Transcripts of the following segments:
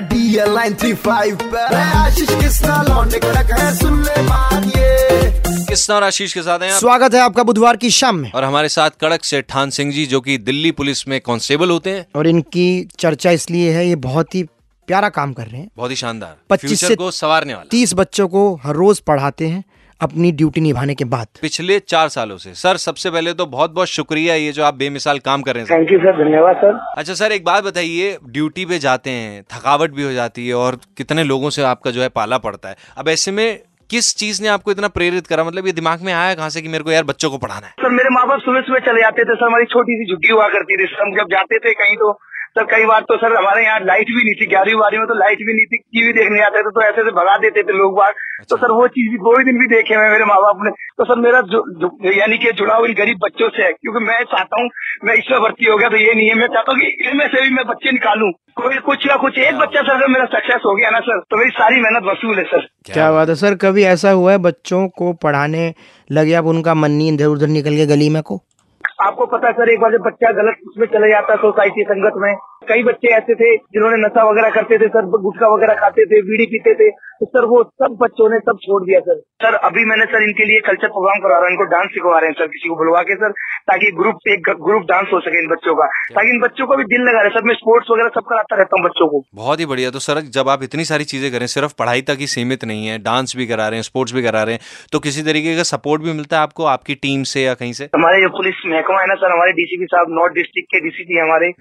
DL nine three five Ashish लौंडे कड़क है सुन ले बात ये। कृष्णा और आशीष के साथ हैं स्वागत है आपका बुधवार की शाम में। और हमारे साथ कड़क से ठान सिंह जी जो कि दिल्ली पुलिस में कांस्टेबल होते हैं। और इनकी चर्चा इसलिए है ये बहुत ही प्यारा काम कर रहे हैं। बहुत ही शानदार। 25 फ्यूचर से को सवारने वाला। तीस बच्चों को हर रोज पढ़ाते हैं। अपनी ड्यूटी निभाने के बाद। पिछले चार सालों से। सर सबसे पहले तो बहुत बहुत शुक्रिया ये जो आप बेमिसाल काम कर रहे हैं। थैंक यू सर धन्यवाद सर अच्छा सर एक बात बताइए ड्यूटी पे जाते हैं थकावट भी हो जाती है और कितने लोगों से आपका जो है पाला पड़ता है। अब ऐसे में किस चीज़ ने आपको इतना प्रेरित करा? मतलब ये दिमाग में आया कहाँ से कि मेरे को यार बच्चों को पढ़ाना है? सर मेरे माँ बाप सुबह सुबह चले जाते थे सर हमारी छोटी सी झुग्गी हुआ करती थी सर हम जब जाते थे कहीं तो सर कई बार तो सर हमारे यहाँ लाइट भी नहीं थी ग्यारहवीं बारहवीं में तो लाइट भी नहीं थी टीवी देखने आते थे तो ऐसे से भगा देते थे लोग बाग। तो सर वो चीज़ भी दो ही दिन भी देखे हुए मेरे माँ बाप ने। तो सर मेरा यानी कि जुड़ाव इन गरीब बच्चों से है क्योंकि मैं चाहता हूँ मैं इसमें भर्ती हो गया तो ये नहीं है। मैं चाहता हूँ कि इनमें से भी मैं बच्चे निकालूं। कोई कुछ ना कुछ एक बच्चा सर मेरा सक्सेस हो गया ना सर तो मेरी सारी मेहनत वसूल है सर। क्या बात है सर कभी ऐसा हुआ है बच्चों को पढ़ाने लगे अब उनका मन नहीं इधर उधर निकल गया गली में को? आपको पता है, सर, एक बार जब बच्चा गलत उसमें चले जाता है सोसाइटी, संगत में कई बच्चे ऐसे थे जिन्होंने नशा वगैरह करते थे सर गुटखा वगैरह खाते थे बीड़ी पीते थे। तो सर वो सब बच्चों ने सब छोड़ दिया सर। सर अभी मैंने सर इनके लिए कल्चर प्रोग्राम करा रहा हूँ। इनको डांस सिखवा रहे हैं सर किसी को बुलवा के सर ताकि ग्रुप एक ग्रुप डांस हो सके इन बच्चों का। ताकि इन बच्चों को भी दिल लगा रहे सर मैं स्पोर्ट्स वगैरह सब कराता रहता हूँ बच्चों को। बहुत ही बढ़िया। तो सर जब आप इतनी सारी चीज़ें करें सिर्फ़ पढ़ाई तक ही सीमित नहीं है डांस भी करा रहे हैं स्पोर्ट्स भी करा रहे हैं तो किसी तरीके का सपोर्ट भी मिलता है आपको आपकी टीम से या कहीं से? हमारे जो पुलिस महकमा है ना सर हमारे डीसीपी साहब नॉर्थ डिस्ट्रिक्ट के डीसीपी हमारे।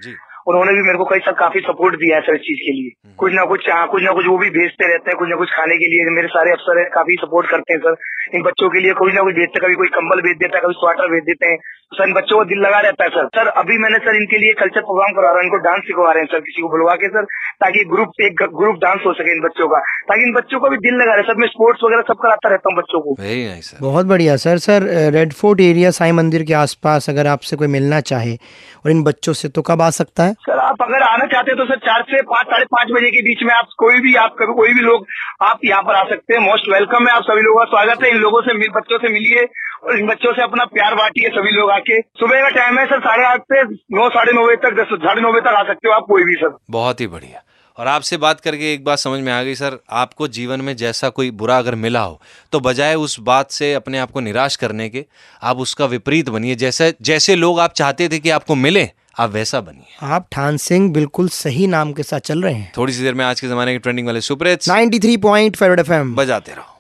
उन्होंने भी मेरे को कई सर काफ़ी सपोर्ट दिया है सर इस चीज़ के लिए। कुछ ना कुछ हाँ कुछ ना कुछ वो भी भेजते रहते हैं कुछ ना कुछ खाने के लिए। मेरे सारे अफसर है काफ़ी सपोर्ट करते हैं सर। इन बच्चों के लिए कुछ ना कुछ भेजते हैं कभी कोई कंबल भेज देता है कभी स्वेटर भेज देते हैं। तो सर इन बच्चों को दिल लगा रहता है सर। सर अभी मैंने सर इनके लिए कल्चर प्रोग्राम करवा रहा हूँ इनको डांस सिखवा रहे हैं सर किसी को बुलवा के सर ताकि ग्रुप एक ग्रुप डांस हो सके इन बच्चों का। ताकि इन बच्चों को भी दिल लगा रहे। सर मैं स्पोर्ट्स वगैरह सब कराता रहता हूँ बच्चों को। वेरी नाइस सर बहुत बढ़िया sir. Sir red fort area Sai मंदिर के आसपास अगर आपसे कोई मिलना चाहे और इन बच्चों से तो कब आ सकता है? सर आप अगर आना चाहते हैं तो सर चार से पाँच साढ़े पाँच बजे के बीच में आप कोई भी आप कभी कोई भी लोग आप यहाँ पर आ सकते हैं। मोस्ट वेलकम है आप सभी लोगों का स्वागत है। इन लोगों से मिल बच्चों से मिलिए और इन बच्चों से अपना प्यार बांटिए सभी लोग आके। सुबह का टाइम है सर साढ़े आठ से नौ साढ़े नौ बजे तक दस साढ़े नौ बजे तक आ सकते हो आप कोई भी सर। बहुत ही बढ़िया। और आपसे बात करके एक बात समझ में आ गई सर आपको जीवन में जैसा कोई बुरा अगर मिला हो तो बजाय उस बात से अपने आप को निराश करने के आप उसका विपरीत बनिए। जैसे जैसे लोग आप चाहते थे कि आपको मिले आप वैसा बनिए। आप ठान सिंह बिल्कुल सही नाम के साथ चल रहे हैं। थोड़ी सी देर में आज के जमाने के ट्रेंडिंग वाले सुपर हिट्स 93.5 पॉइंट एफएम बजाते रहो।